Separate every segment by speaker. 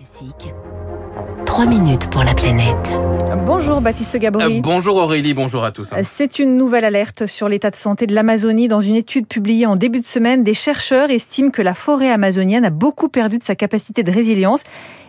Speaker 1: Classique. 3 minutes pour la planète.
Speaker 2: Bonjour Baptiste Gabory.
Speaker 3: Euh, bonjour Aurélie, bonjour à tous.
Speaker 2: C'est une nouvelle alerte sur l'état de santé de l'Amazonie. Dans une étude publiée en début de semaine, des chercheurs estiment que la forêt amazonienne a beaucoup perdu de sa capacité de résilience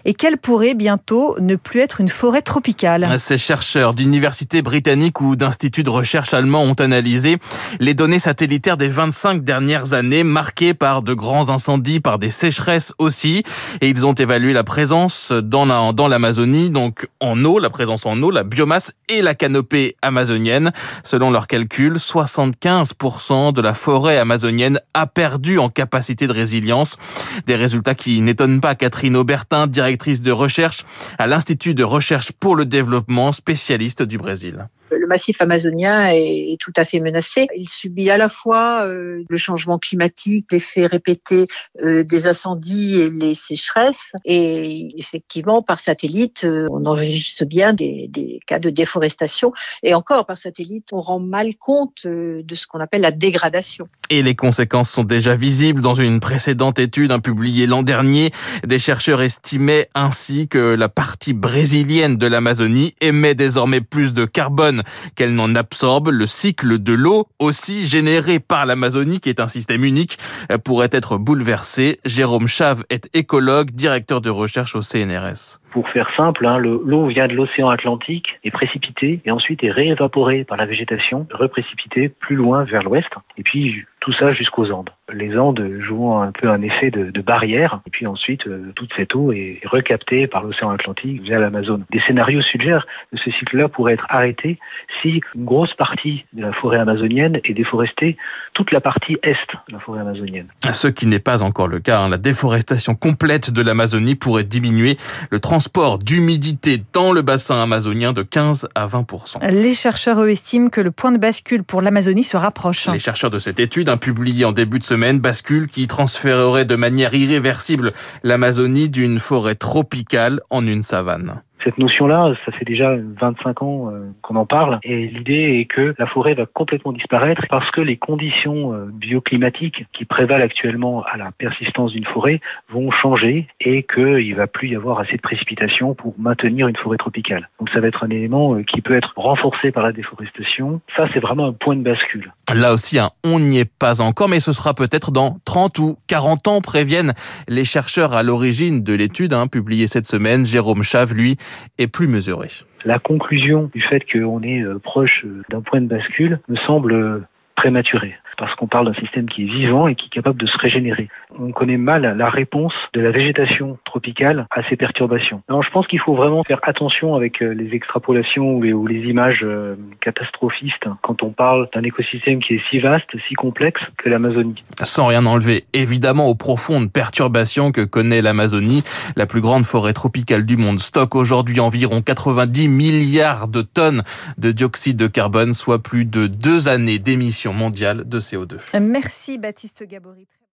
Speaker 2: et qu'elle pourrait bientôt ne plus être une forêt tropicale.
Speaker 3: Ces chercheurs d'universités britanniques ou d'instituts de recherche allemands ont analysé les données satellitaires des 25 dernières années marquées par de grands incendies, par des sécheresses aussi. Et ils ont évalué la présence dans la, dans l'Amazonie, donc en eau, la présence en eau, la biomasse et la canopée amazonienne. Selon leurs calculs, 75% de la forêt amazonienne a perdu en capacité de résilience. Des résultats qui n'étonnent pas Catherine Aubertin, directrice de recherche à l'Institut de recherche pour le développement, spécialiste du Brésil
Speaker 4: massif amazonien est, tout à fait menacé. Il subit à la fois euh, le changement climatique, l'effet répété euh, des incendies et les sécheresses. Et effectivement, par satellite, euh, on enregistre bien des, des, cas de déforestation. Et encore, par satellite, on rend mal compte de ce qu'on appelle la dégradation.
Speaker 3: Et les conséquences sont déjà visibles dans une précédente étude publiée l'an dernier. Des chercheurs estimaient ainsi que la partie brésilienne de l'Amazonie émet désormais plus de carbone qu'elle n'en absorbe. Le cycle de l'eau, aussi généré par l'Amazonie, qui est un système unique, pourrait être bouleversé. Jérôme Chave est écologue, directeur de recherche au CNRS.
Speaker 5: Pour faire simple, hein, l'eau vient de l'océan Atlantique, est précipitée et ensuite est réévaporée par la végétation, reprécipitée plus loin vers l'ouest, et puis tout ça jusqu'aux Andes. Les Andes jouant un peu un effet de, barrière, et puis ensuite euh, toute cette eau est recaptée par l'océan Atlantique via l'Amazone. Des scénarios suggèrent que ce cycle-là pourrait être arrêté si une grosse partie de la forêt amazonienne est déforestée, toute la partie est de la forêt amazonienne.
Speaker 3: Ce qui n'est pas encore le cas. Hein. La déforestation complète de l'Amazonie pourrait diminuer le transport d'humidité dans le bassin amazonien de 15 à 20
Speaker 2: Les chercheurs eux, estiment que le point de bascule pour l'Amazonie se rapproche.
Speaker 3: Les chercheurs de cette étude, hein, publiée en début de semaine, bascule qui transférerait de manière irréversible l'Amazonie d'une forêt tropicale en une savane.
Speaker 5: Cette notion-là, ça fait déjà 25 ans euh, qu'on en parle et l'idée est que la forêt va complètement disparaître parce que les conditions euh, bioclimatiques qui prévalent actuellement à la persistance d'une forêt vont changer et qu'il va plus y avoir assez de précipitations pour maintenir une forêt tropicale. Donc ça va être un élément euh, qui peut être renforcé par la déforestation. Ça, c'est vraiment un point de bascule.
Speaker 3: Là aussi, hein, on n'y est pas encore, mais ce sera peut-être dans 30 ou 40 ans, préviennent les chercheurs à l'origine de l'étude hein, publiée cette semaine. Jérôme Chave, lui,
Speaker 5: La conclusion du fait qu'on est euh, proche euh, d'un point de bascule me semble euh, prématurée parce qu'on parle d'un système qui est vivant et qui est capable de se régénérer. On connaît mal la réponse de la végétation tropicale à ces perturbations. Alors je pense qu'il faut vraiment faire attention avec euh, les extrapolations ou les, ou les images euh, catastrophistes quand on parle d'un écosystème qui est si vaste, si complexe que l'Amazonie.
Speaker 3: Sans rien enlever évidemment aux profondes perturbations que connaît l'Amazonie, la plus grande forêt tropicale du monde stocke aujourd'hui environ 90 milliards de tonnes de dioxyde de carbone, soit plus de deux années d'émissions mondiales de CO2.
Speaker 2: Merci Baptiste Gabory.